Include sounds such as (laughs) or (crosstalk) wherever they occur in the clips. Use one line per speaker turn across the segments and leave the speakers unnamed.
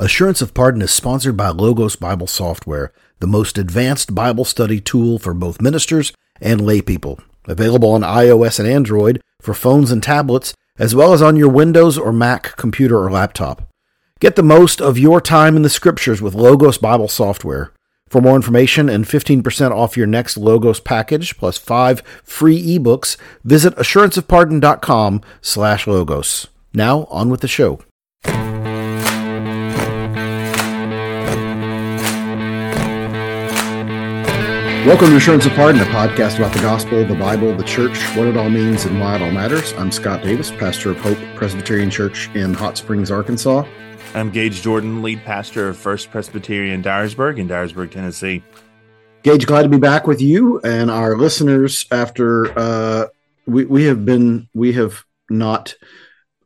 Assurance of Pardon is sponsored by Logos Bible Software, the most advanced Bible study tool for both ministers and laypeople. Available on iOS and Android for phones and tablets, as well as on your Windows or Mac computer or laptop. Get the most of your time in the scriptures with Logos Bible Software. For more information and 15% off your next Logos package plus 5 free ebooks, visit assuranceofpardon.com slash logos. Now, on with the show. Welcome to Assurance of Pardon, a podcast about the gospel, the Bible, the church, what it all means, and why it all matters. I'm Scott Davis, pastor of Hope Presbyterian Church in Hot Springs, Arkansas.
I'm Gage Jordan, lead pastor of First Presbyterian Dyersburg in Dyersburg, Tennessee.
Gage, glad to be back with you and our listeners after uh, we, we have been, we have not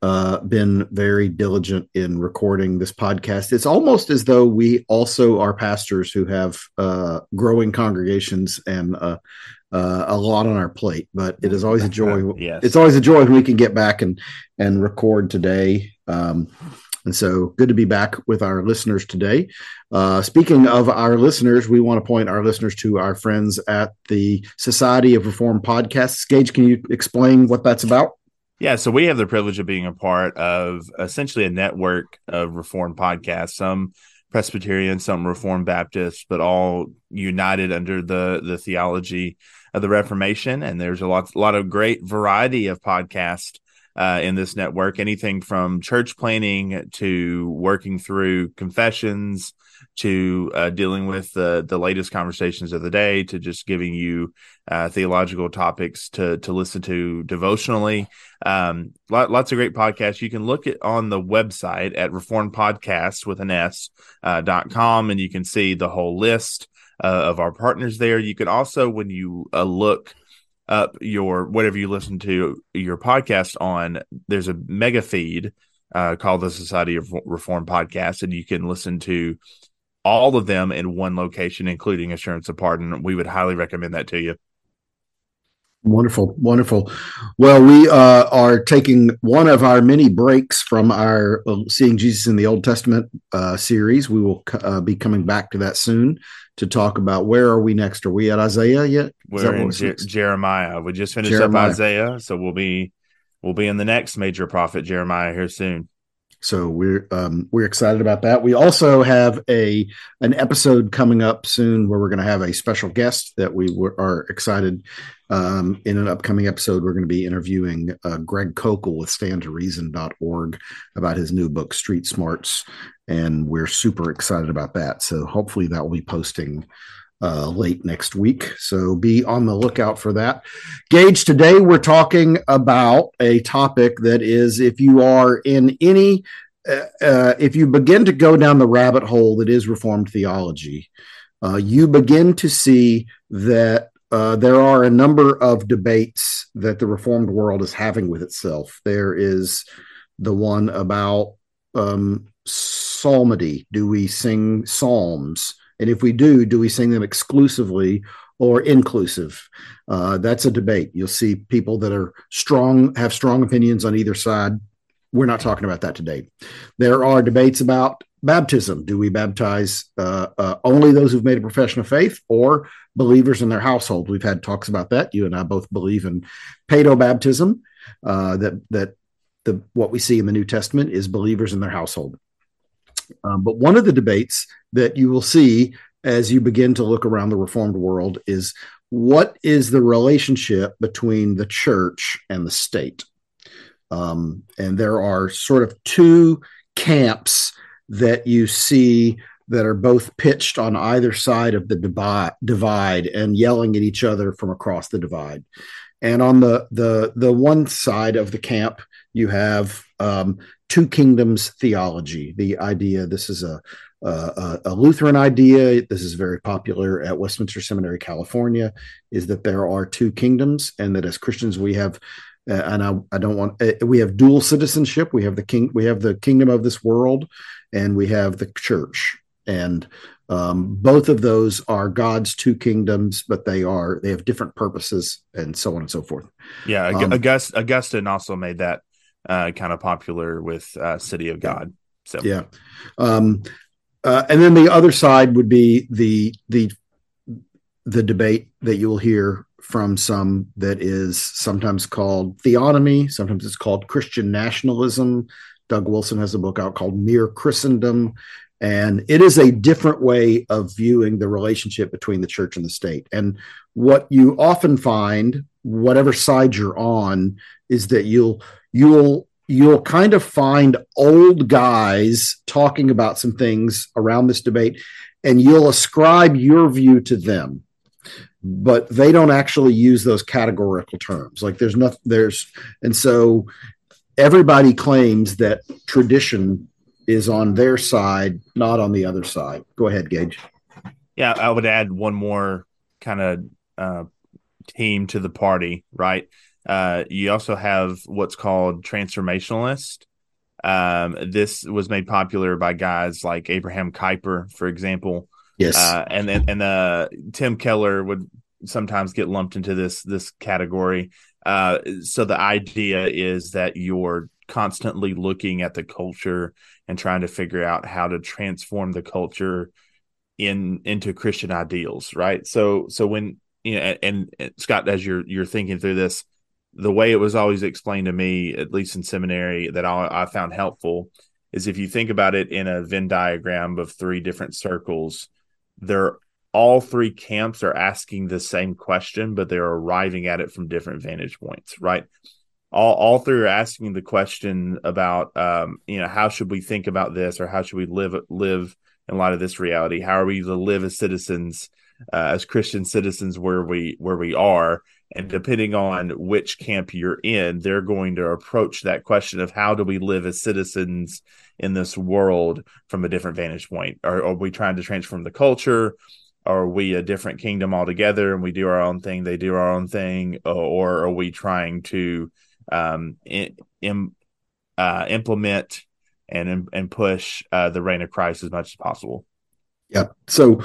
uh, been very diligent in recording this podcast. It's almost as though we also are pastors who have uh, growing congregations and uh, uh a lot on our plate. But it is always a joy. (laughs) yes. It's always a joy when we can get back and and record today. Um, and so good to be back with our listeners today. Uh, speaking of our listeners, we want to point our listeners to our friends at the Society of Reformed Podcasts. Gage, can you explain what that's about?
Yeah, so we have the privilege of being a part of essentially a network of Reformed podcasts. Some Presbyterian, some Reformed Baptists, but all united under the the theology of the Reformation. And there's a lot, a lot of great variety of podcasts uh, in this network. Anything from church planning to working through confessions to uh, dealing with the the latest conversations of the day to just giving you uh, theological topics to to listen to devotionally. Um, lot, lots of great podcasts. You can look at on the website at Reformed Podcasts with an S uh, dot com, and you can see the whole list uh, of our partners there. You can also, when you uh, look up your whatever you listen to your podcast on, there's a mega feed uh, called the Society of Reform Podcast, and you can listen to all of them in one location, including Assurance of Pardon. We would highly recommend that to you.
Wonderful, wonderful. Well, we uh, are taking one of our many breaks from our uh, Seeing Jesus in the Old Testament uh, series. We will uh, be coming back to that soon to talk about where are we next? Are we at Isaiah yet?
We're in Je- Jeremiah. We just finished Jeremiah. up Isaiah, so we'll be we'll be in the next major prophet Jeremiah here soon.
So we're um, we're excited about that. We also have a an episode coming up soon where we're going to have a special guest that we were, are excited. Um, in an upcoming episode, we're going to be interviewing uh, Greg Koukl with standtoreason.org about his new book Street Smarts, and we're super excited about that. So hopefully that will be posting uh, late next week. So be on the lookout for that. Gage, today we're talking about a topic that is if you are in any, uh, uh, if you begin to go down the rabbit hole that is Reformed theology, uh, you begin to see that. Uh, there are a number of debates that the Reformed world is having with itself. There is the one about um, psalmody. Do we sing psalms? And if we do, do we sing them exclusively or inclusive? Uh, that's a debate. You'll see people that are strong, have strong opinions on either side. We're not talking about that today. There are debates about baptism. Do we baptize uh, uh, only those who've made a profession of faith or believers in their household? We've had talks about that. You and I both believe in paedo baptism. Uh, that that the what we see in the New Testament is believers in their household. Um, but one of the debates that you will see as you begin to look around the Reformed world is what is the relationship between the church and the state? Um, and there are sort of two camps that you see that are both pitched on either side of the divide, divide and yelling at each other from across the divide. And on the the the one side of the camp, you have um, two kingdoms theology. The idea this is a, a, a Lutheran idea. This is very popular at Westminster Seminary, California. Is that there are two kingdoms, and that as Christians we have. Uh, and I, I don't want uh, we have dual citizenship. We have the king. We have the kingdom of this world, and we have the church. And um, both of those are God's two kingdoms, but they are they have different purposes and so on and so forth.
Yeah, um, August, Augustine also made that uh, kind of popular with uh, City of God. So
yeah, um, uh, and then the other side would be the the the debate that you will hear from some that is sometimes called theonomy, sometimes it's called Christian nationalism. Doug Wilson has a book out called Mere Christendom. And it is a different way of viewing the relationship between the church and the state. And what you often find, whatever side you're on, is that you'll you'll you'll kind of find old guys talking about some things around this debate, and you'll ascribe your view to them but they don't actually use those categorical terms like there's nothing there's and so everybody claims that tradition is on their side, not on the other side. Go ahead, Gage.
Yeah, I would add one more kind of uh, team to the party, right? Uh, you also have what's called transformationalist. Um, this was made popular by guys like Abraham Kuyper, for example.
Yes,
uh, and and and uh, Tim Keller would sometimes get lumped into this this category. Uh, so the idea is that you're constantly looking at the culture and trying to figure out how to transform the culture in into Christian ideals, right? So so when you know and, and Scott as you're you're thinking through this the way it was always explained to me at least in seminary that I, I found helpful is if you think about it in a Venn diagram of three different circles they're all three camps are asking the same question, but they're arriving at it from different vantage points, right? All, all three are asking the question about, um, you know, how should we think about this, or how should we live live in light of this reality? How are we to live as citizens, uh, as Christian citizens, where we where we are? And depending on which camp you're in, they're going to approach that question of how do we live as citizens in this world from a different vantage point? Are, are we trying to transform the culture? are we a different kingdom altogether and we do our own thing they do our own thing or are we trying to um, in, in, uh, implement and and push uh, the reign of christ as much as possible
yeah so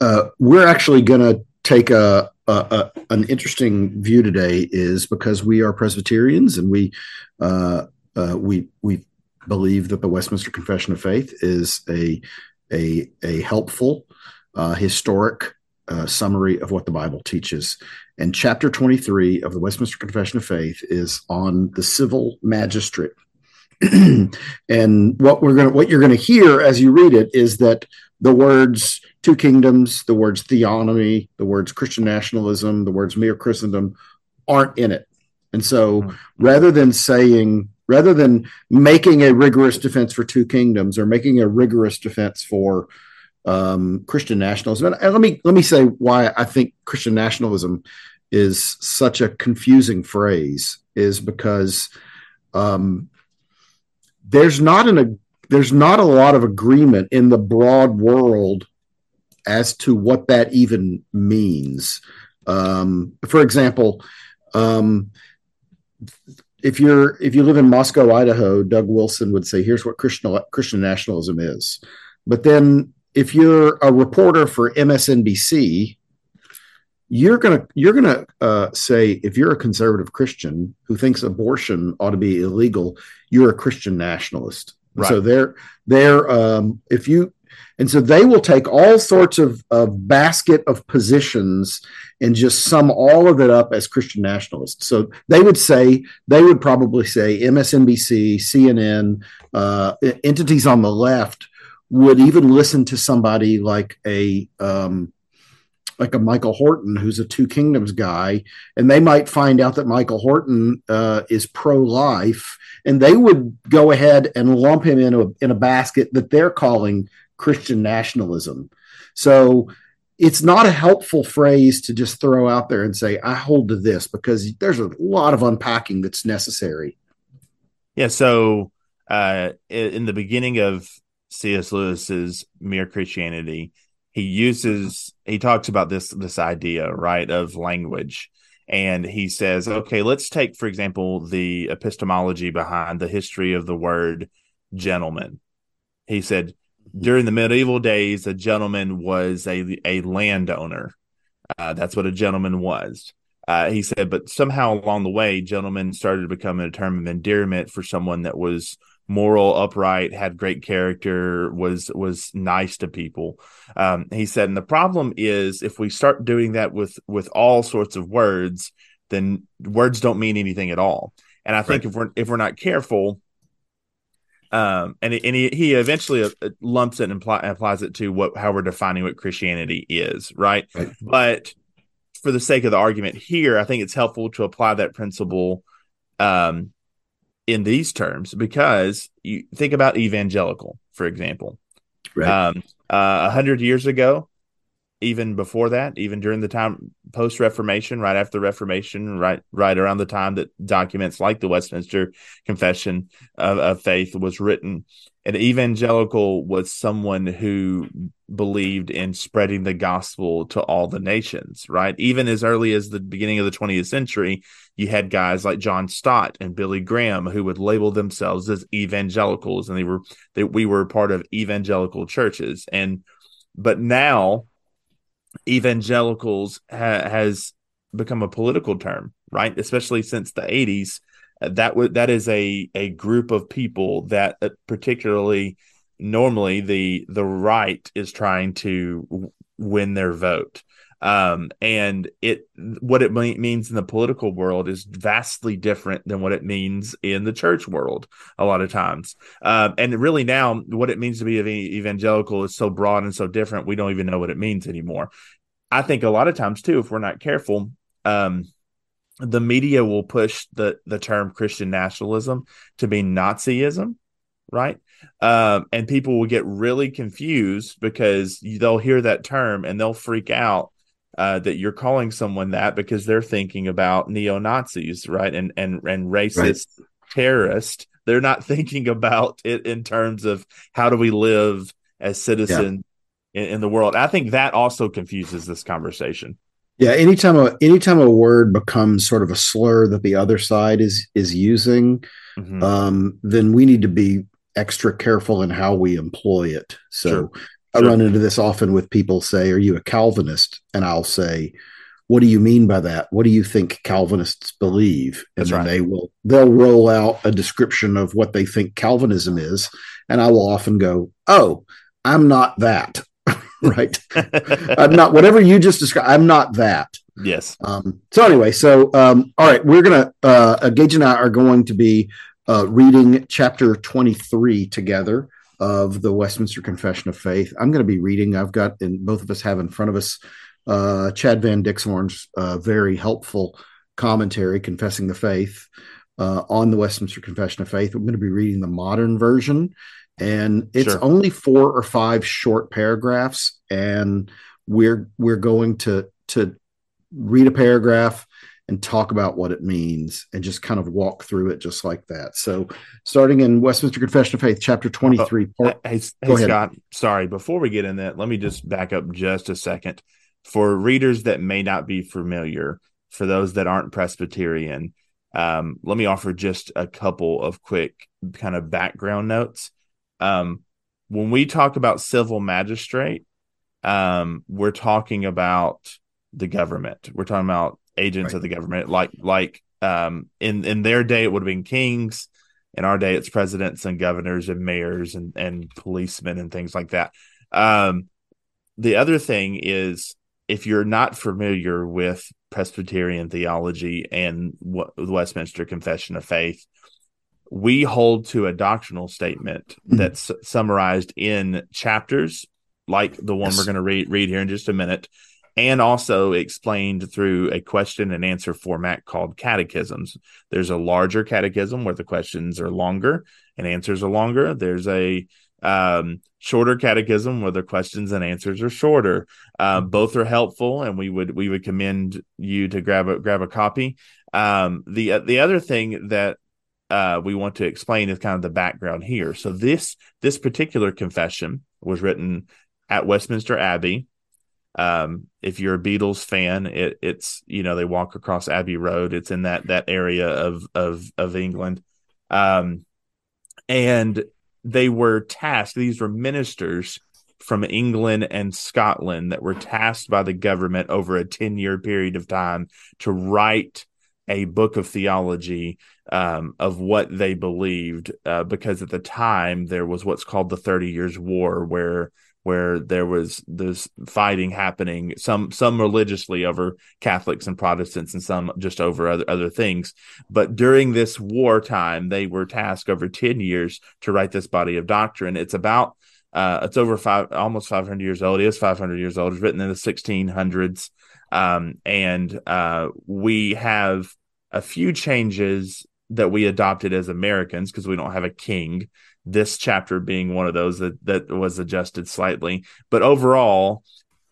uh, we're actually going to take a, a, a, an interesting view today is because we are presbyterians and we uh, uh, we we believe that the westminster confession of faith is a a, a helpful uh, historic uh, summary of what the Bible teaches. And chapter 23 of the Westminster Confession of Faith is on the civil magistrate. (clears throat) and what we're going to what you're going to hear as you read it is that the words two kingdoms, the words theonomy, the words Christian nationalism, the words mere Christendom aren't in it. And so mm-hmm. rather than saying rather than making a rigorous defense for two kingdoms or making a rigorous defense for um, Christian nationalism. And let me let me say why I think Christian nationalism is such a confusing phrase is because um, there's not an a, there's not a lot of agreement in the broad world as to what that even means. Um, for example, um, if you're if you live in Moscow, Idaho, Doug Wilson would say, "Here's what Christian Christian nationalism is." But then if you're a reporter for MSNBC, you're gonna you're gonna uh, say if you're a conservative Christian who thinks abortion ought to be illegal, you're a Christian nationalist. Right. So they're they're um, if you and so they will take all sorts of, of basket of positions and just sum all of it up as Christian nationalists. So they would say they would probably say MSNBC, CNN, uh, entities on the left would even listen to somebody like a um, like a Michael Horton, who's a Two Kingdoms guy, and they might find out that Michael Horton uh, is pro-life, and they would go ahead and lump him in a in a basket that they're calling Christian nationalism. So it's not a helpful phrase to just throw out there and say I hold to this because there's a lot of unpacking that's necessary.
Yeah. So uh, in the beginning of C.S. Lewis's Mere Christianity, he uses he talks about this this idea right of language, and he says, okay, let's take for example the epistemology behind the history of the word gentleman. He said during the medieval days, a gentleman was a a landowner. Uh, that's what a gentleman was. Uh, he said, but somehow along the way, gentleman started to become a term of endearment for someone that was moral, upright, had great character, was was nice to people. Um, he said, and the problem is if we start doing that with with all sorts of words, then words don't mean anything at all. And I think right. if we're if we're not careful, um, and and he, he eventually uh, lumps it and applies it to what how we're defining what Christianity is, right? right? But for the sake of the argument here, I think it's helpful to apply that principle um, in these terms because you think about evangelical, for example. Right. Um, uh, a hundred years ago, even before that, even during the time post Reformation, right after the Reformation, right right around the time that documents like the Westminster Confession of, of Faith was written, an evangelical was someone who believed in spreading the gospel to all the nations, right? Even as early as the beginning of the 20th century, you had guys like John Stott and Billy Graham who would label themselves as evangelicals, and they were that we were part of evangelical churches. And but now evangelicals ha- has become a political term, right? Especially since the 80s. That would that is a a group of people that uh, particularly normally the the right is trying to win their vote um, and it what it means in the political world is vastly different than what it means in the church world a lot of times. Um, and really now what it means to be evangelical is so broad and so different we don't even know what it means anymore. I think a lot of times too if we're not careful um, the media will push the the term christian nationalism to be nazism right? Um, and people will get really confused because they'll hear that term and they'll freak out uh, that you're calling someone that because they're thinking about neo Nazis, right? And and and racist right. terrorist. They're not (laughs) thinking about it in terms of how do we live as citizens yeah. in, in the world. I think that also confuses this conversation.
Yeah, anytime a anytime a word becomes sort of a slur that the other side is is using, mm-hmm. um, then we need to be extra careful in how we employ it. So sure. I run into this often with people say, Are you a Calvinist? And I'll say, What do you mean by that? What do you think Calvinists believe? And That's then right. they will they'll roll out a description of what they think Calvinism is. And I will often go, Oh, I'm not that. (laughs) right. I'm not whatever you just described, I'm not that.
Yes.
Um, so anyway, so um, all right, we're gonna uh Gage and I are going to be uh, reading chapter 23 together of the Westminster Confession of Faith. I'm going to be reading. I've got, and both of us have in front of us, uh, Chad Van Dixhoorn's uh, very helpful commentary, Confessing the Faith, uh, on the Westminster Confession of Faith. I'm going to be reading the modern version, and it's sure. only four or five short paragraphs, and we're we're going to to read a paragraph and talk about what it means and just kind of walk through it just like that. So, starting in Westminster Confession of Faith, chapter 23.
Part, hey, hey Scott, sorry, before we get in that, let me just back up just a second. For readers that may not be familiar, for those that aren't Presbyterian, um, let me offer just a couple of quick kind of background notes. Um, when we talk about civil magistrate, um, we're talking about the government. We're talking about agents right. of the government. Like like um, in in their day, it would have been kings. In our day, it's presidents and governors and mayors and and policemen and things like that. Um, the other thing is if you're not familiar with Presbyterian theology and what, the Westminster Confession of Faith, we hold to a doctrinal statement mm-hmm. that's summarized in chapters like the one yes. we're going to read, read here in just a minute and also explained through a question and answer format called catechisms. There's a larger catechism where the questions are longer and answers are longer. There's a um, shorter catechism where the questions and answers are shorter. Uh, both are helpful, and we would we would commend you to grab a grab a copy. Um, the the other thing that uh, we want to explain is kind of the background here. So this this particular confession was written at Westminster Abbey um, if you're a Beatles fan, it, it's you know they walk across Abbey Road. It's in that that area of of of England, um, and they were tasked. These were ministers from England and Scotland that were tasked by the government over a ten year period of time to write a book of theology um, of what they believed, uh, because at the time there was what's called the Thirty Years' War, where where there was this fighting happening some some religiously over Catholics and Protestants and some just over other other things. But during this wartime they were tasked over 10 years to write this body of doctrine. It's about uh, it's over five almost 500 years old. It is 500 years old. It's written in the 1600s um, and uh, we have a few changes that we adopted as Americans because we don't have a king this chapter being one of those that, that was adjusted slightly. But overall,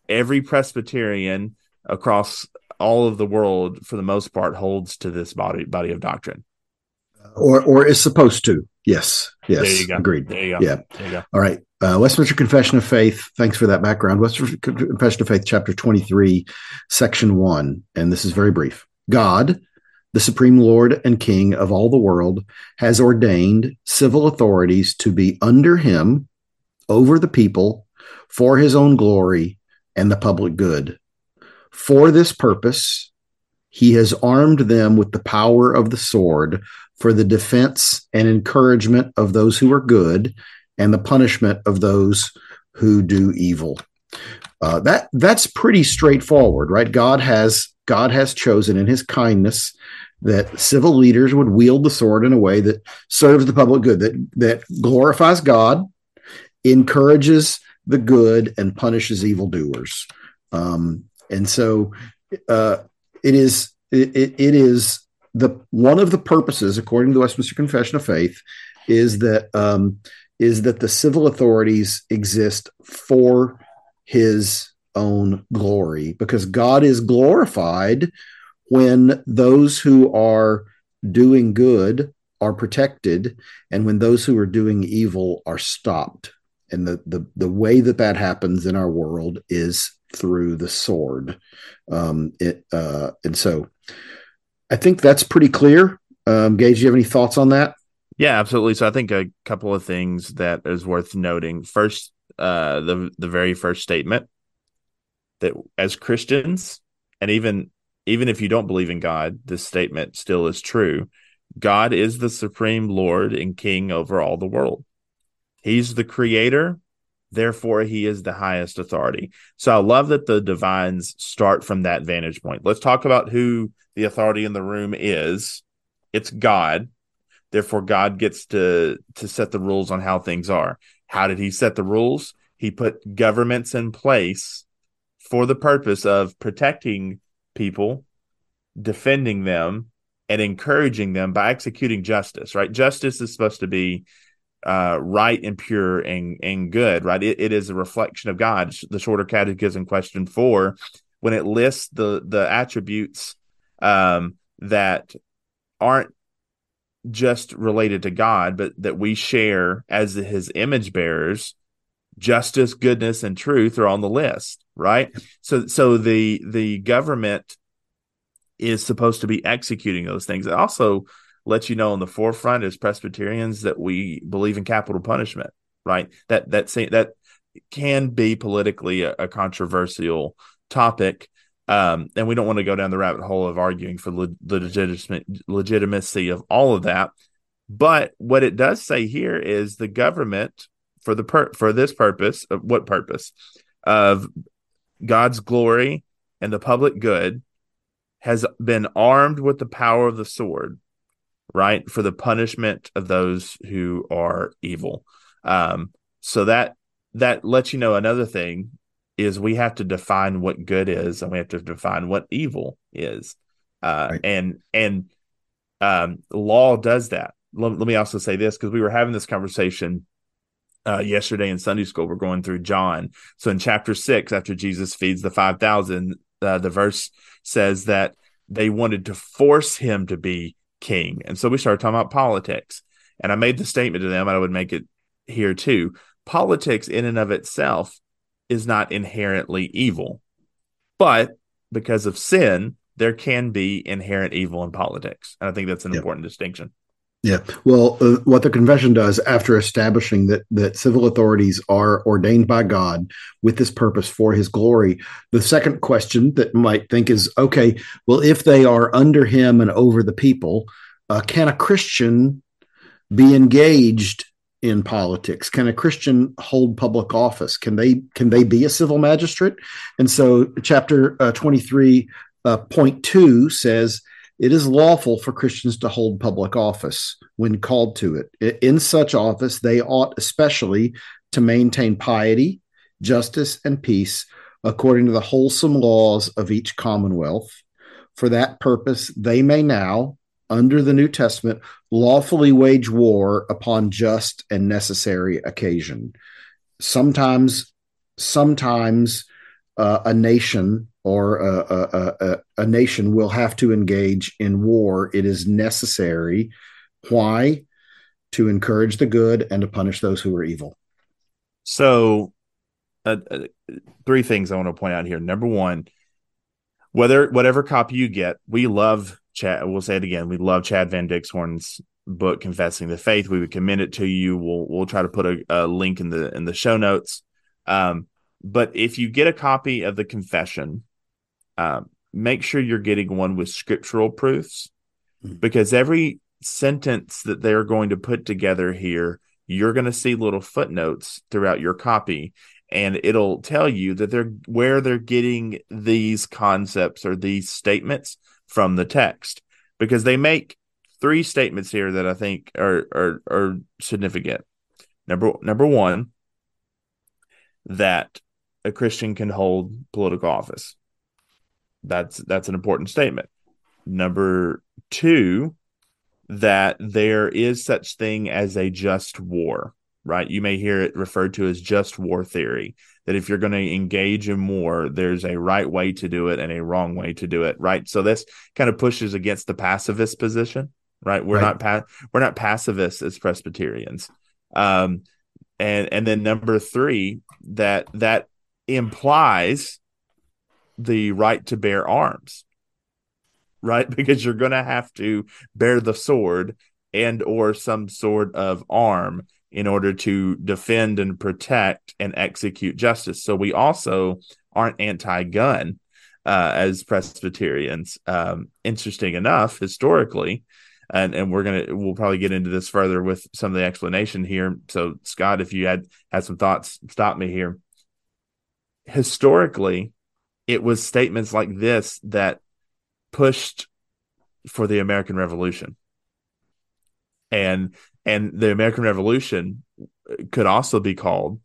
every Presbyterian across all of the world, for the most part, holds to this body body of doctrine.
Or or is supposed to. Yes. Yes. There you go. Agreed.
There you go.
Yeah. There you go. All right. Uh, Westminster Confession of Faith. Thanks for that background. Westminster Confession of Faith, chapter 23, section 1. And this is very brief. God, the Supreme Lord and King of all the world, has ordained civil authorities to be under him, over the people, for his own glory and the public good. For this purpose, he has armed them with the power of the sword for the defense and encouragement of those who are good and the punishment of those who do evil. Uh, that that's pretty straightforward, right? God has God has chosen in his kindness that civil leaders would wield the sword in a way that serves the public good, that that glorifies God, encourages the good, and punishes evildoers. Um, and so uh, it is it, it, is the one of the purposes, according to the Westminster Confession of Faith, is that um, is that the civil authorities exist for His own glory because God is glorified when those who are doing good are protected and when those who are doing evil are stopped. And the the, the way that that happens in our world is through the sword. Um it uh and so i think that's pretty clear. Um gage do you have any thoughts on that?
Yeah absolutely. So i think a couple of things that is worth noting. First uh the the very first statement that as Christians, and even even if you don't believe in God, this statement still is true. God is the supreme Lord and King over all the world. He's the creator, therefore he is the highest authority. So I love that the divines start from that vantage point. Let's talk about who the authority in the room is. It's God. Therefore God gets to to set the rules on how things are. How did he set the rules? He put governments in place for the purpose of protecting people, defending them, and encouraging them by executing justice, right? Justice is supposed to be uh, right and pure and, and good, right? It, it is a reflection of God. The shorter catechism question four, when it lists the, the attributes um, that aren't just related to God, but that we share as his image bearers, justice, goodness, and truth are on the list, right? So, so the the government is supposed to be executing those things. It also lets you know on the forefront as Presbyterians that we believe in capital punishment, right? That that that can be politically a, a controversial topic. Um, and we don't want to go down the rabbit hole of arguing for the legitimate legitimacy of all of that. But what it does say here is the government for the per- for this purpose of what purpose? Of God's glory and the public good has been armed with the power of the sword right for the punishment of those who are evil. Um so that that lets you know another thing is we have to define what good is and we have to define what evil is. Uh right. and and um law does that. Let, let me also say this because we were having this conversation uh, yesterday in Sunday school. We're going through John. So in chapter six, after Jesus feeds the 5,000, uh, the verse says that they wanted to force him to be king. And so we started talking about politics. And I made the statement to them, and I would make it here too. Politics, in and of itself, is not inherently evil. But because of sin, there can be inherent evil in politics. And I think that's an yep. important distinction.
Yeah. Well, uh, what the confession does after establishing that that civil authorities are ordained by God with this purpose for his glory, the second question that might think is okay, well if they are under him and over the people, uh, can a Christian be engaged in politics? Can a Christian hold public office? Can they can they be a civil magistrate? And so chapter uh, 23 uh, point 2 says it is lawful for Christians to hold public office when called to it. In such office, they ought especially to maintain piety, justice, and peace according to the wholesome laws of each commonwealth. For that purpose, they may now, under the New Testament, lawfully wage war upon just and necessary occasion. Sometimes, sometimes uh, a nation or a, a, a, a, nation will have to engage in war. It is necessary. Why? To encourage the good and to punish those who are evil.
So, uh, uh, three things I want to point out here. Number one, whether whatever copy you get, we love Chad. We'll say it again. We love Chad Van Dixhoorn's book, "Confessing the Faith." We would commend it to you. We'll we'll try to put a, a link in the in the show notes. Um, but if you get a copy of the confession, uh, make sure you're getting one with scriptural proofs mm-hmm. because every sentence that they're going to put together here, you're going to see little footnotes throughout your copy and it'll tell you that they're where they're getting these concepts or these statements from the text because they make three statements here that I think are are, are significant. Number number one, that a Christian can hold political office. That's that's an important statement. Number two, that there is such thing as a just war, right? You may hear it referred to as just war theory. That if you're going to engage in war, there's a right way to do it and a wrong way to do it, right? So this kind of pushes against the pacifist position, right? We're right. not pa- we're not pacifists as Presbyterians. Um, and and then number three, that that implies the right to bear arms right? (laughs) Because you're going to have to bear the sword and or some sort of arm in order to defend and protect and execute justice. So we also aren't anti-gun uh, as presbyterians. Um, interesting enough historically and and we're gonna we'll probably get into this further with some of the explanation here. So scott if you had had some thoughts stop me here. Historically it was statements like this that pushed for the American Revolution. And and the American Revolution could also be called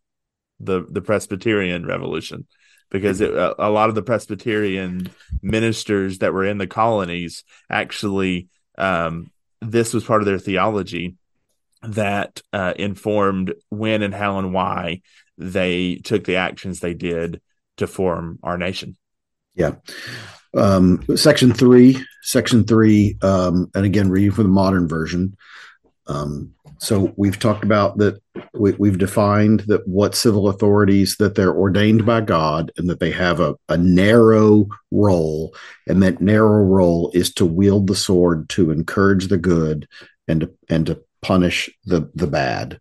the the Presbyterian Revolution because it, a, a, lot of the Presbyterian ministers that were in the colonies actually um, this was part of their theology that uh, informed when and how and why they took the actions they did to form our nation.
Yeah. Um, section three, section three, um, and again, reading from the modern version. Um, so we've talked about that. We, have defined that what civil authorities that they're ordained by God and that they have a, a narrow role, and that narrow role is to wield the sword to encourage the good and to, and to punish the the bad.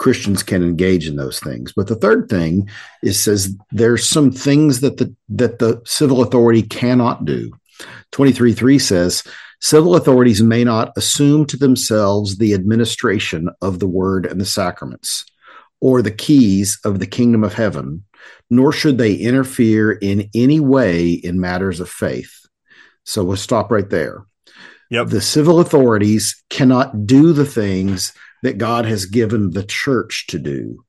Christians can engage in those things. But the third thing is says there's some things that the that the civil authority cannot do. 23.3 says civil authorities may not assume to themselves the administration of the word and the sacraments or the keys of the kingdom of heaven, nor should they interfere in any way in matters of faith. So we'll stop right there. Yep. The civil authorities cannot do the things that God has given the church to do.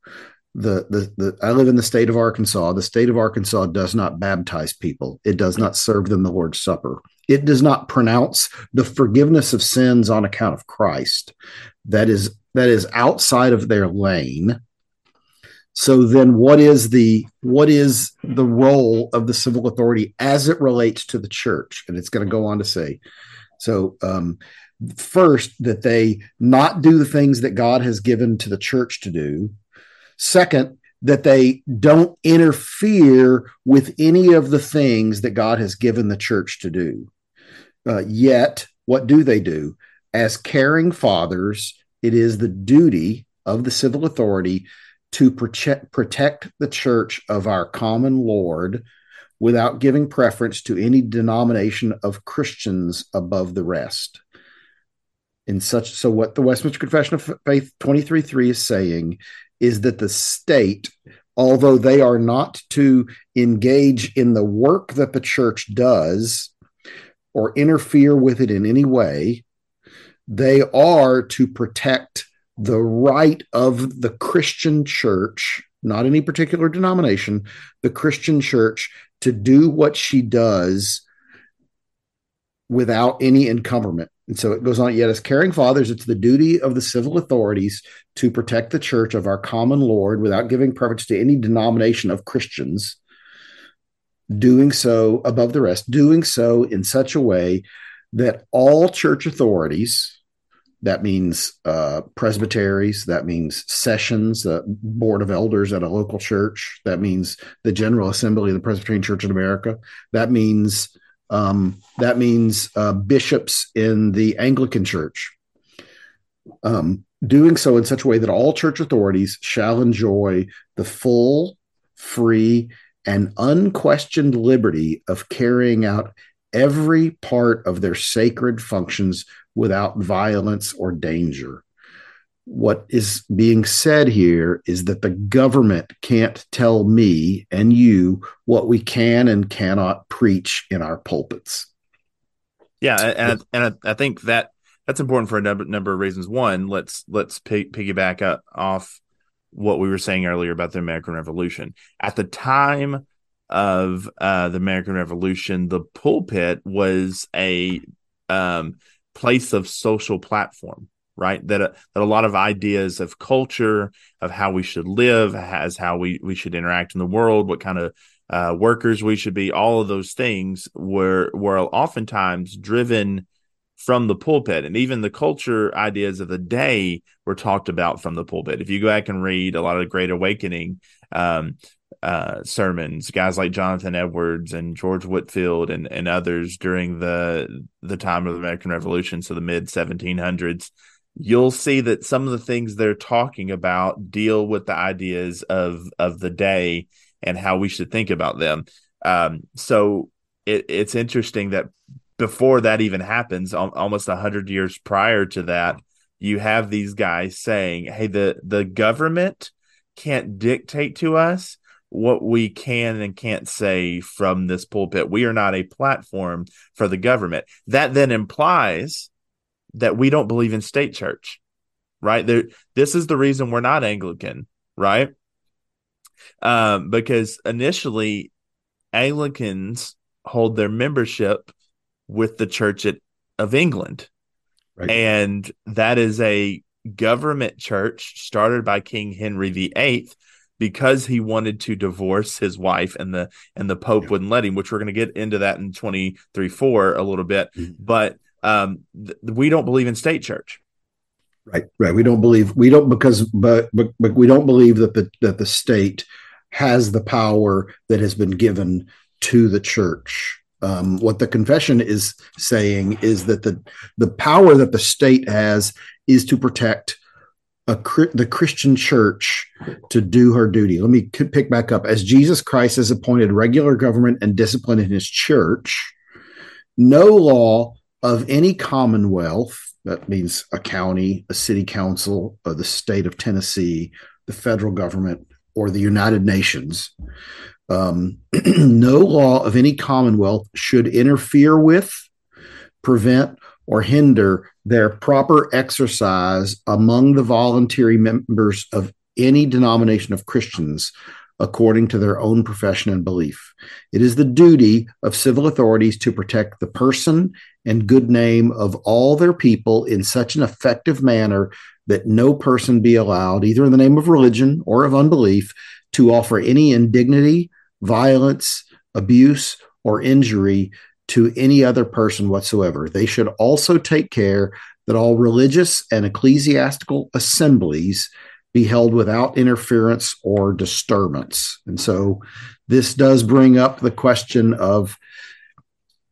The, the the I live in the state of Arkansas. The state of Arkansas does not baptize people. It does not serve them the Lord's Supper. It does not pronounce the forgiveness of sins on account of Christ. That is that is outside of their lane. So then what is the what is the role of the civil authority as it relates to the church? And it's going to go on to say, so um, first that they not do the things that God has given to the church to do. Second, that they don't interfere with any of the things that God has given the church to do. Uh, yet, what do they do? as caring fathers, it is the duty of the civil authority to protect, protect the church of our common Lord without giving preference to any denomination of Christians above the rest. In such so what the Westminster Confession of Faith 23.3 is saying is that the state, although they are not to engage in the work that the church does or interfere with it in any way, they are to protect the right of the Christian church, not any particular denomination, the Christian church to do what she does without any encumberment. And so it goes on, yet as caring fathers, it's the duty of the civil authorities to protect the church of our common Lord without giving preference to any denomination of Christians, doing so above the rest, doing so in such a way that all church authorities, that means uh, presbyteries. That means sessions, the board of elders at a local church. That means the General Assembly of the Presbyterian Church in America. That means um, that means uh, bishops in the Anglican Church. Um, doing so in such a way that all church authorities shall enjoy the full, free, and unquestioned liberty of carrying out every part of their sacred functions without violence or danger. What is being said here is that the government can't tell me and you what we can and cannot preach in our pulpits.
Yeah, and and I, think that that's important for a number, number of reasons. One, let's let's piggyback up off what we were saying earlier about the American Revolution. At the time of uh, the American Revolution, the pulpit was a um, place of social platform right? That uh, that a lot of ideas of culture of how we should live as how we we should interact in the world what kind of uh, workers we should be all of those things were were oftentimes driven from the pulpit. And even the culture ideas of the day were talked about from the pulpit. If you go back and read a lot of the great awakening um, uh, sermons, guys like Jonathan Edwards and George Whitefield and, and others during the the time of the American Revolution, so the mid 1700s, you'll see that some of the things they're talking about deal with the ideas of of the day and how we should think about them. Um, so it, it's interesting that before that even happens, almost a hundred years prior to that, you have these guys saying, "Hey, the the government." can't dictate to us what we can and can't say from this pulpit. We are not a platform for the government. That then implies that we don't believe in state church, right? There, this is the reason we're not Anglican, right? Um, because initially, Anglicans hold their membership with the Church at, of England, right. and that is a government church started by King Henry VIII because he wanted to divorce his wife and the and the pope yeah. wouldn't let him which we're going to get into that in 23 4 a little bit mm-hmm. but um th- we don't believe in state church
right right we don't believe we don't because but but, but we don't believe that the that the state has the power that has been given to the church um, what the confession is saying is that the the power that the state has is to protect a, the Christian church to do her duty. Let me pick back up. As Jesus Christ has appointed regular government and discipline in his church, no law of any commonwealth, that means a county, a city council, or the state of Tennessee, the federal government, or the United Nations, um, (clears throat) no law of any commonwealth should interfere with, prevent, or hinder their proper exercise among the voluntary members of any denomination of Christians according to their own profession and belief. It is the duty of civil authorities to protect the person and good name of all their people in such an effective manner that no person be allowed, either in the name of religion or of unbelief, to offer any indignity, violence, abuse, or injury to any other person whatsoever. They should also take care that all religious and ecclesiastical assemblies be held without interference or disturbance. And so this does bring up the question of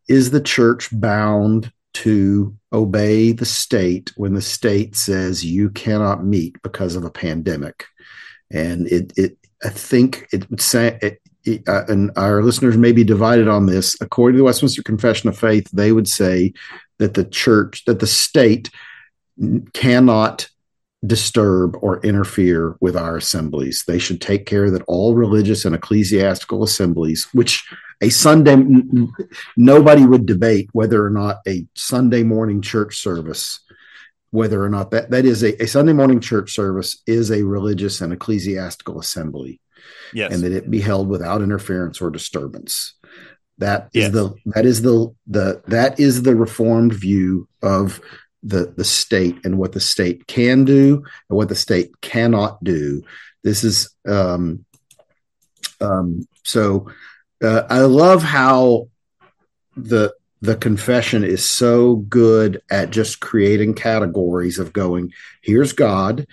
is the church bound to obey the state when the state says you cannot meet because of a pandemic. And it, it I think it would say, it, it, uh, and our listeners may be divided on this. According to the Westminster Confession of Faith, they would say that the church, that the state cannot disturb or interfere with our assemblies. They should take care that all religious and ecclesiastical assemblies, which a Sunday, nobody would debate whether or not a Sunday morning church service, whether or not that, that is a, a Sunday morning church service is a religious and ecclesiastical assembly. Yes. And that it be held without interference or disturbance. That is yes. the that is the the that is the reformed view of the the state and what the state can do and what the state cannot do. This is um, um, so. Uh, I love how the the confession is so good at just creating categories of going. Here's God.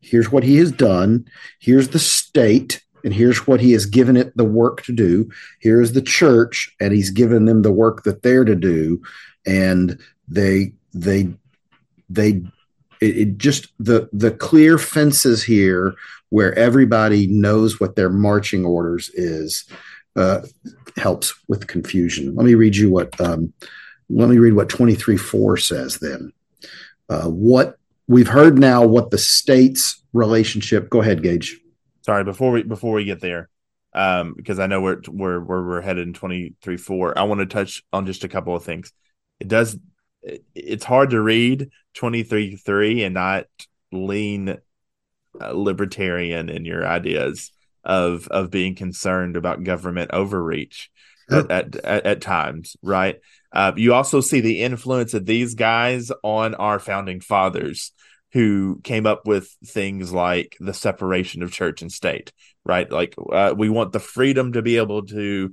Here's what He has done. Here's the state. And here's what he has given it the work to do. Here's the church, and he's given them the work that they're to do. And they they they it, it just the the clear fences here where everybody knows what their marching orders is uh, helps with confusion. Let me read you what um, let me read what 23 4 says then. Uh, what we've heard now what the state's relationship go ahead gage
sorry before we before we get there um because i know we're we're we're, we're headed in 23 4 i want to touch on just a couple of things it does it's hard to read 23 3 and not lean uh, libertarian in your ideas of of being concerned about government overreach at, at, at, at, times right? Uh, you also see the influence of these guys on our founding fathers who came up with things like the separation of church and state right? Like uh, we want the freedom to be able to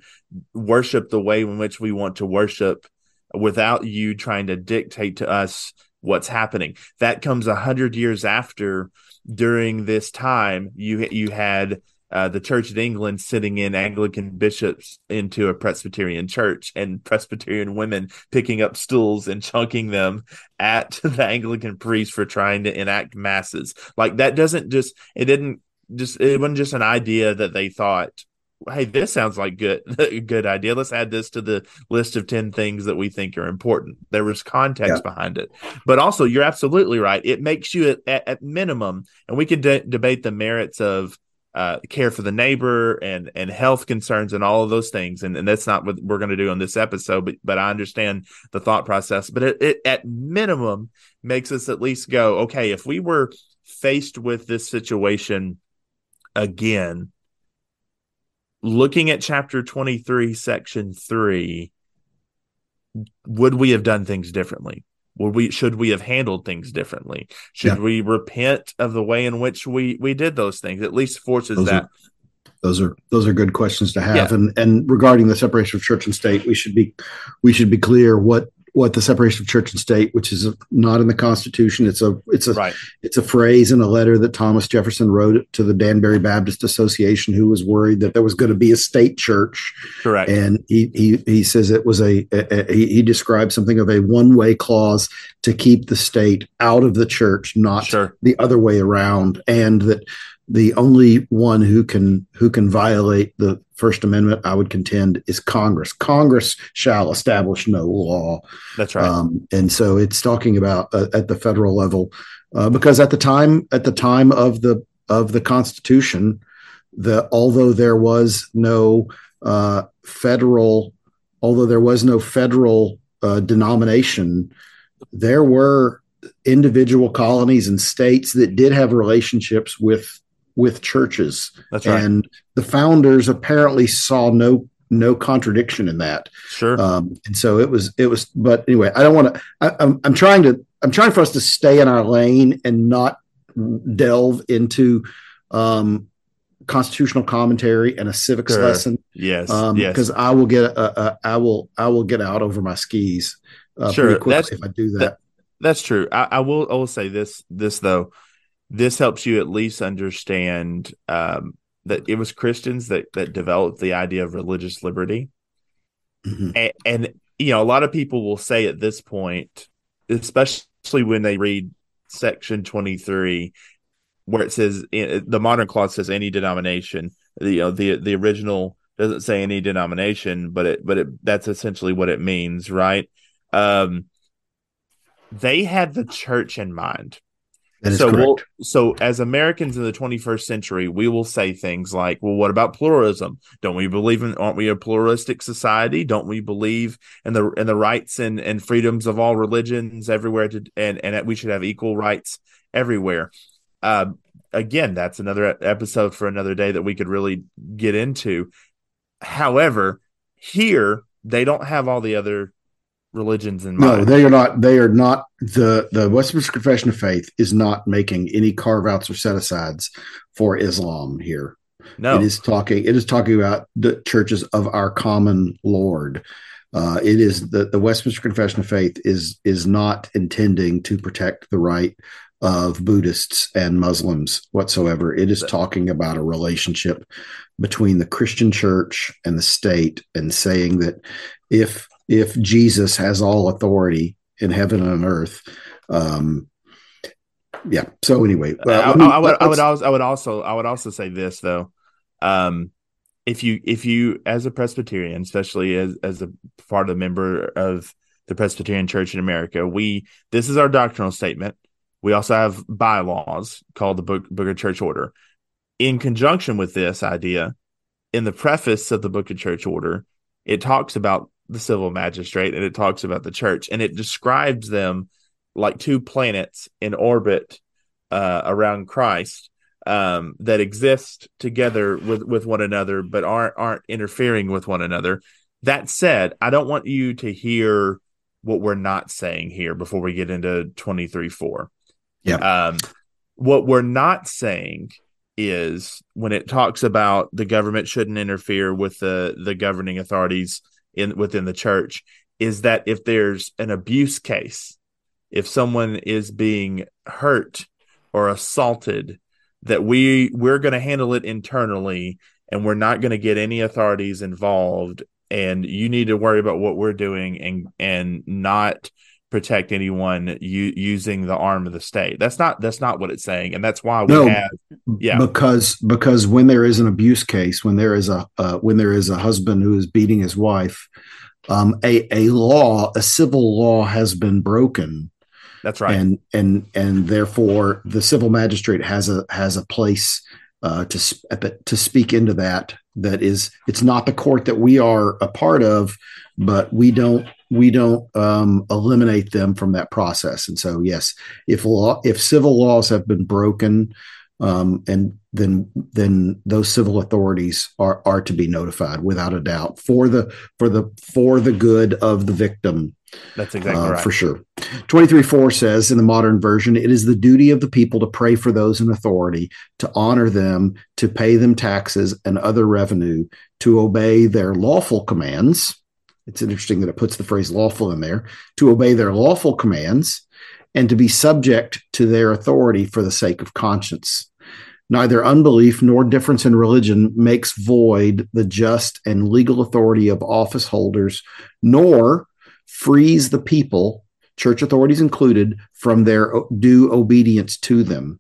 worship the way in which we want to worship without you trying to dictate to us what's happening. That comes a hundred years after. During this time, you you had uh, the Church of England sitting in Anglican bishops into a Presbyterian church, and Presbyterian women picking up stools and chunking them at (laughs) the Anglican priest for trying to enact masses. Like that doesn't just it didn't just it wasn't just an idea that they thought hey, this sounds like good (laughs) good idea. Let's add this to the list of 10 things that we think are important. There was context yeah. behind it. But also, you're absolutely right. It makes you at, at minimum, and we can de- debate the merits of uh, care for the neighbor and and health concerns and all of those things. And, and that's not what we're going to do on this episode, but but I understand the thought process. But it, it at minimum makes us at least go, okay, if we were faced with this situation again, looking at chapter 23 section 3 would we have done things differently? Would we should we have handled things differently? Should yeah. we repent of the way in which we we did those things? At least forces
those
that.
are, those are those are good questions to have. Yeah. and and regarding the separation of church and state we should be we should be clear what what the separation of church and state, which is not in the Constitution. It's a it's a right. it's a phrase in a letter that Thomas Jefferson wrote to the Danbury Baptist Association, who was worried that there was going to be a state church.
Correct.
And he he he says it was a, a, a he described something of a one way clause to keep the state out of the church, not sure. the other way around, and that the only one who can who can violate the First Amendment, I would contend, is Congress. Congress shall establish no law.
That's right. Um,
and so it's talking about uh, at the federal level, uh, because at the time at the time of the of the Constitution, the although there was no uh, federal, although there was no federal uh, denomination, there were individual colonies and states that did have relationships with with churches.
That's right.
And the founders apparently saw no no contradiction in that.
Sure.
Um, and so it was it was. But anyway, I don't want to. I'm I'm trying to I'm trying for us to stay in our lane and not delve into um, constitutional commentary and a civics sure. lesson.
Yes.
Um,
yes.
Because I will get a, a, I will I will get out over my skis. Uh, sure. That's, if I do that. that
that's true. I, I will. I will say this. This though this helps you at least understand um, that it was Christians that that developed the idea of religious liberty, mm-hmm. and, and, you know, a lot of people will say at this point, especially when they read section 23, where it says the modern clause says any denomination, the, you know, the, the original doesn't say any denomination, but it, but it, that's essentially what it means, right? Um, they had the church in mind. So we'll, so as Americans in the 21st century, we will say things like, "Well, what about pluralism? Don't we believe in? Aren't we a pluralistic society? Don't we believe in the in the rights and, and freedoms of all religions everywhere? To, and and that we should have equal rights everywhere." Uh, again, that's another episode for another day that we could really get into. However, here they don't have all the other religions in mind.
No, they are not. They are not. the The Westminster Confession of Faith is not making any carve outs or set asides for Islam here. No, it is talking. It is talking about the churches of our common Lord. Uh, it is the the Westminster Confession of Faith is is not intending to protect the right of Buddhists and Muslims whatsoever. It is talking about a relationship between the Christian church and the state and saying that if if Jesus has all authority in heaven and on earth, um, yeah. So anyway,
well, I, I, I, would I would also I would also I would also say this though. Um, if you if you as a Presbyterian, especially as as a part of the member of the Presbyterian Church in America, we this is our doctrinal statement. We also have bylaws called the Book, Book of Church Order. In conjunction with this idea, in the preface of the Book of Church Order, it talks about the civil magistrate and it talks about the church and it describes them like two planets in orbit uh, around Christ um, that exist together with, with one another but aren't aren't interfering with one another. That said, I don't want you to hear what we're not saying here before we get into 23 4.
Yeah.
Um, what we're not saying is when it talks about the government shouldn't interfere with the the governing authorities in within the church is that if there's an abuse case, if someone is being hurt or assaulted, that we we're going to handle it internally and we're not going to get any authorities involved. And you need to worry about what we're doing and and not protect anyone u- using the arm of the state. That's not that's not what it's saying, and that's why we no, have
yeah because because when there is an abuse case, when there is a uh, when there is a husband who is beating his wife, um, a a law, a civil law has been broken.
That's right,
and and and therefore the civil magistrate has a has a place uh, to to speak into that. That is, it's not the court that we are a part of, but we don't we don't um, eliminate them from that process. And so, yes, if law, if civil laws have been broken, um, and then then those civil authorities are are to be notified without a doubt for the for the for the good of the victim.
That's exactly uh, right.
For sure. 23 4 says in the modern version, it is the duty of the people to pray for those in authority, to honor them, to pay them taxes and other revenue, to obey their lawful commands, it's interesting that it puts the phrase lawful in there to obey their lawful commands and to be subject to their authority for the sake of conscience. Neither unbelief nor difference in religion makes void the just and legal authority of office holders, nor frees the people, church authorities included, from their due obedience to them.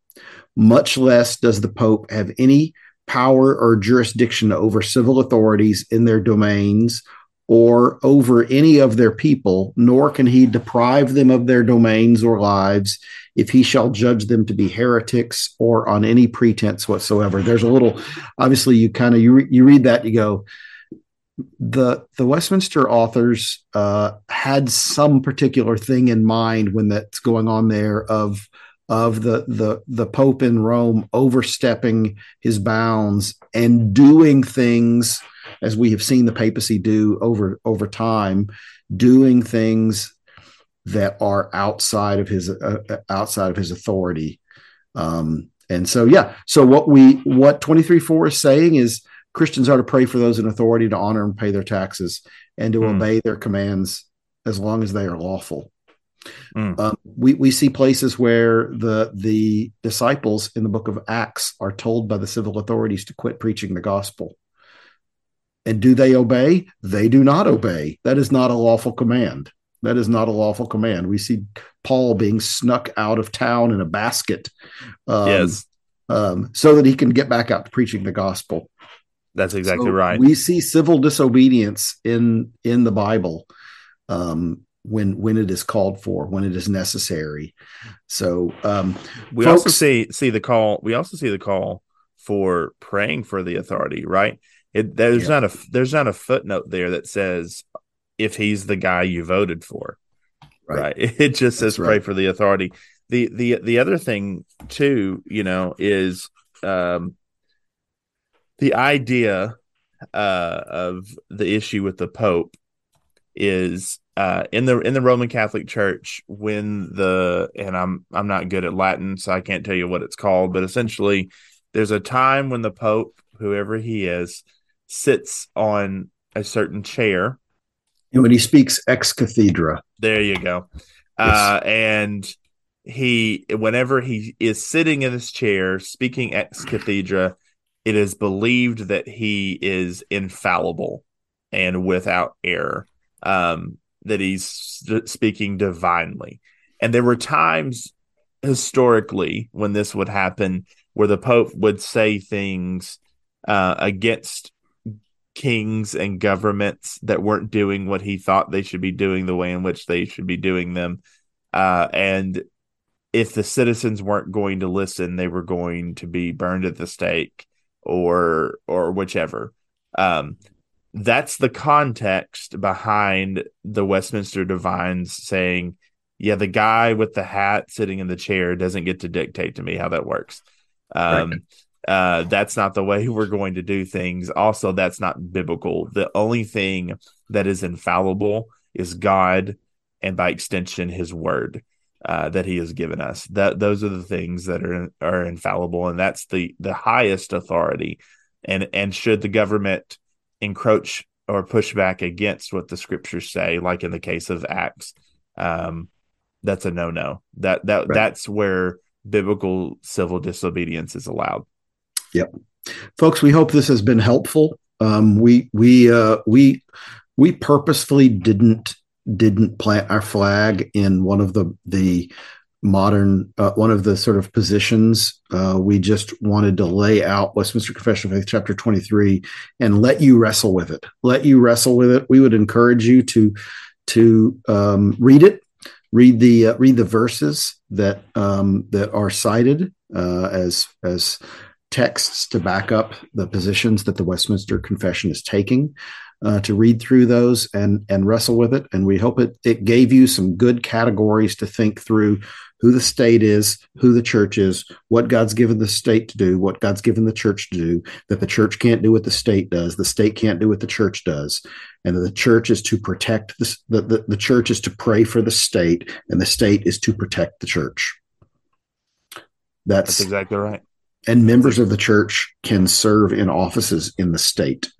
Much less does the Pope have any power or jurisdiction over civil authorities in their domains or over any of their people, nor can he deprive them of their domains or lives if he shall judge them to be heretics or on any pretense whatsoever. There's a little, obviously, you kind of you re, you read that you go, the the Westminster authors uh, had some particular thing in mind when that's going on there of of the the the Pope in Rome overstepping his bounds and doing things as we have seen the papacy do over over time, doing things that are outside of his uh, uh outside of his authority. Um, and so, yeah. So what we what twenty three four is saying is Christians are to pray for those in authority to honor and pay their taxes and to mm. obey their commands as long as they are lawful. Mm. Um, we we see places where the the disciples in the book of Acts are told by the civil authorities to quit preaching the gospel and do they obey? They do not obey. That is not a lawful command. That is not a lawful command. We see Paul being snuck out of town in a basket.
Um, yes.
Um, so that he can get back out to preaching the gospel.
That's exactly so right.
We see civil disobedience in in the Bible um, when when it is called for, when it is necessary. So um,
we folks, also see see the call. We also see the call for praying for the authority. Right? It, there's yeah. not a there's not a footnote there that says if he's the guy you voted for. Right. right? (laughs) It just says That's pray for the authority. The the the other thing too, you know, is um the idea uh of the issue with the Pope is uh in the in the Roman Catholic Church when the and I'm I'm not good at Latin, so I can't tell you what it's called, but essentially there's a time when the Pope, whoever he is, sits on a certain chair
and when he speaks ex cathedra.
There you go. Yes. Uh, and he, whenever he is sitting in his chair speaking ex cathedra, it is believed that he is infallible and without error, um, that he's speaking divinely. And there were times historically when this would happen where the Pope would say things uh, against kings and governments that weren't doing what he thought they should be doing the way in which they should be doing them. Uh, and if the citizens weren't going to listen, they were going to be burned at the stake or or whichever. Um, that's the context behind the Westminster Divines saying, "Yeah, the guy with the hat sitting in the chair doesn't get to dictate to me how that works." Um, right uh, that's not the way we're going to do things. Also, that's not biblical. The only thing that is infallible is God, and by extension, His Word uh, that He has given us. That those are the things that are are infallible, and that's the the highest authority. And and should the government encroach or push back against what the Scriptures say, like in the case of Acts, um, that's a no no. That that right. that's where biblical civil disobedience is allowed.
Yep. Folks, we hope this has been helpful. Um, we we uh, we we purposefully didn't didn't plant our flag in one of the the modern uh, one of the sort of positions uh, we just wanted to lay out westminster confession of faith chapter 23 and let you wrestle with it let you wrestle with it we would encourage you to to um, read it read the uh, read the verses that um, that are cited uh, as as texts to back up the positions that the Westminster Confession is taking. Uh, to read through those and and wrestle with it, and we hope it it gave you some good categories to think through who the state is, who the church is, what God's given the state to do, what God's given the church to do, that the church can't do what the state does, the state can't do what the church does, and that the church is to protect the, the, the church is to pray for the state, and the state is to protect the church. That's,
That's exactly right
and members of the church can serve in offices in the state.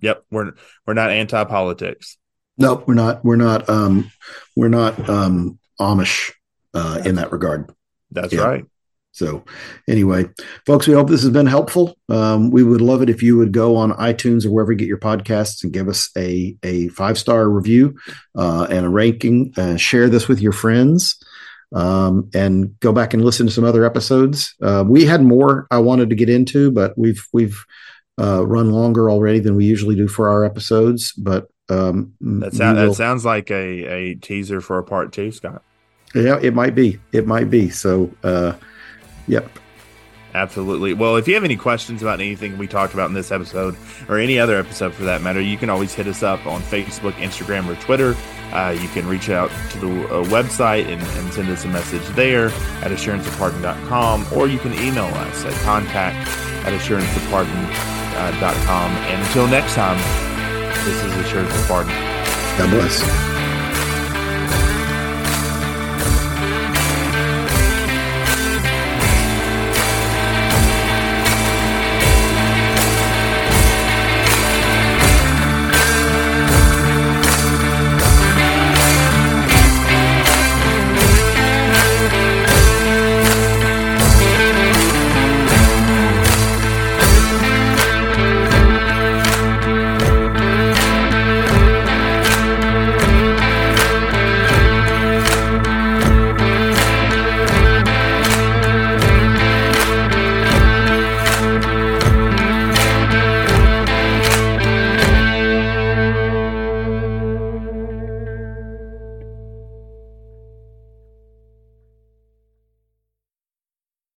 Yep, we're we're not anti politics.
No, we're not. We're not. Um, we're not um, Amish uh, in that regard.
That's yeah. right.
So, anyway, folks, we hope this has been helpful. Um, we would love it if you would go on iTunes or wherever you get your podcasts and give us a a five star review uh, and a ranking. and share this with your friends um, and go back and listen to some other episodes. Uh, we had more I wanted to get into, but we've we've uh, run longer already than we usually do for our episodes. But um,
that, sound, will, that sounds like a, a teaser for a part two, Scott.
Yeah, it might be. It might be. So, uh, yep.
Absolutely. Well, if you have any questions about anything we talked about in this episode or any other episode for that matter, you can always hit us up on Facebook, Instagram, or Twitter. Uh, you can reach out to the uh, website and, and, send us a message there at assuranceofpardon.com, or you can email us at contact at assuranceofpardon.com. And until next time, this is Assurance of Pardon.
God bless.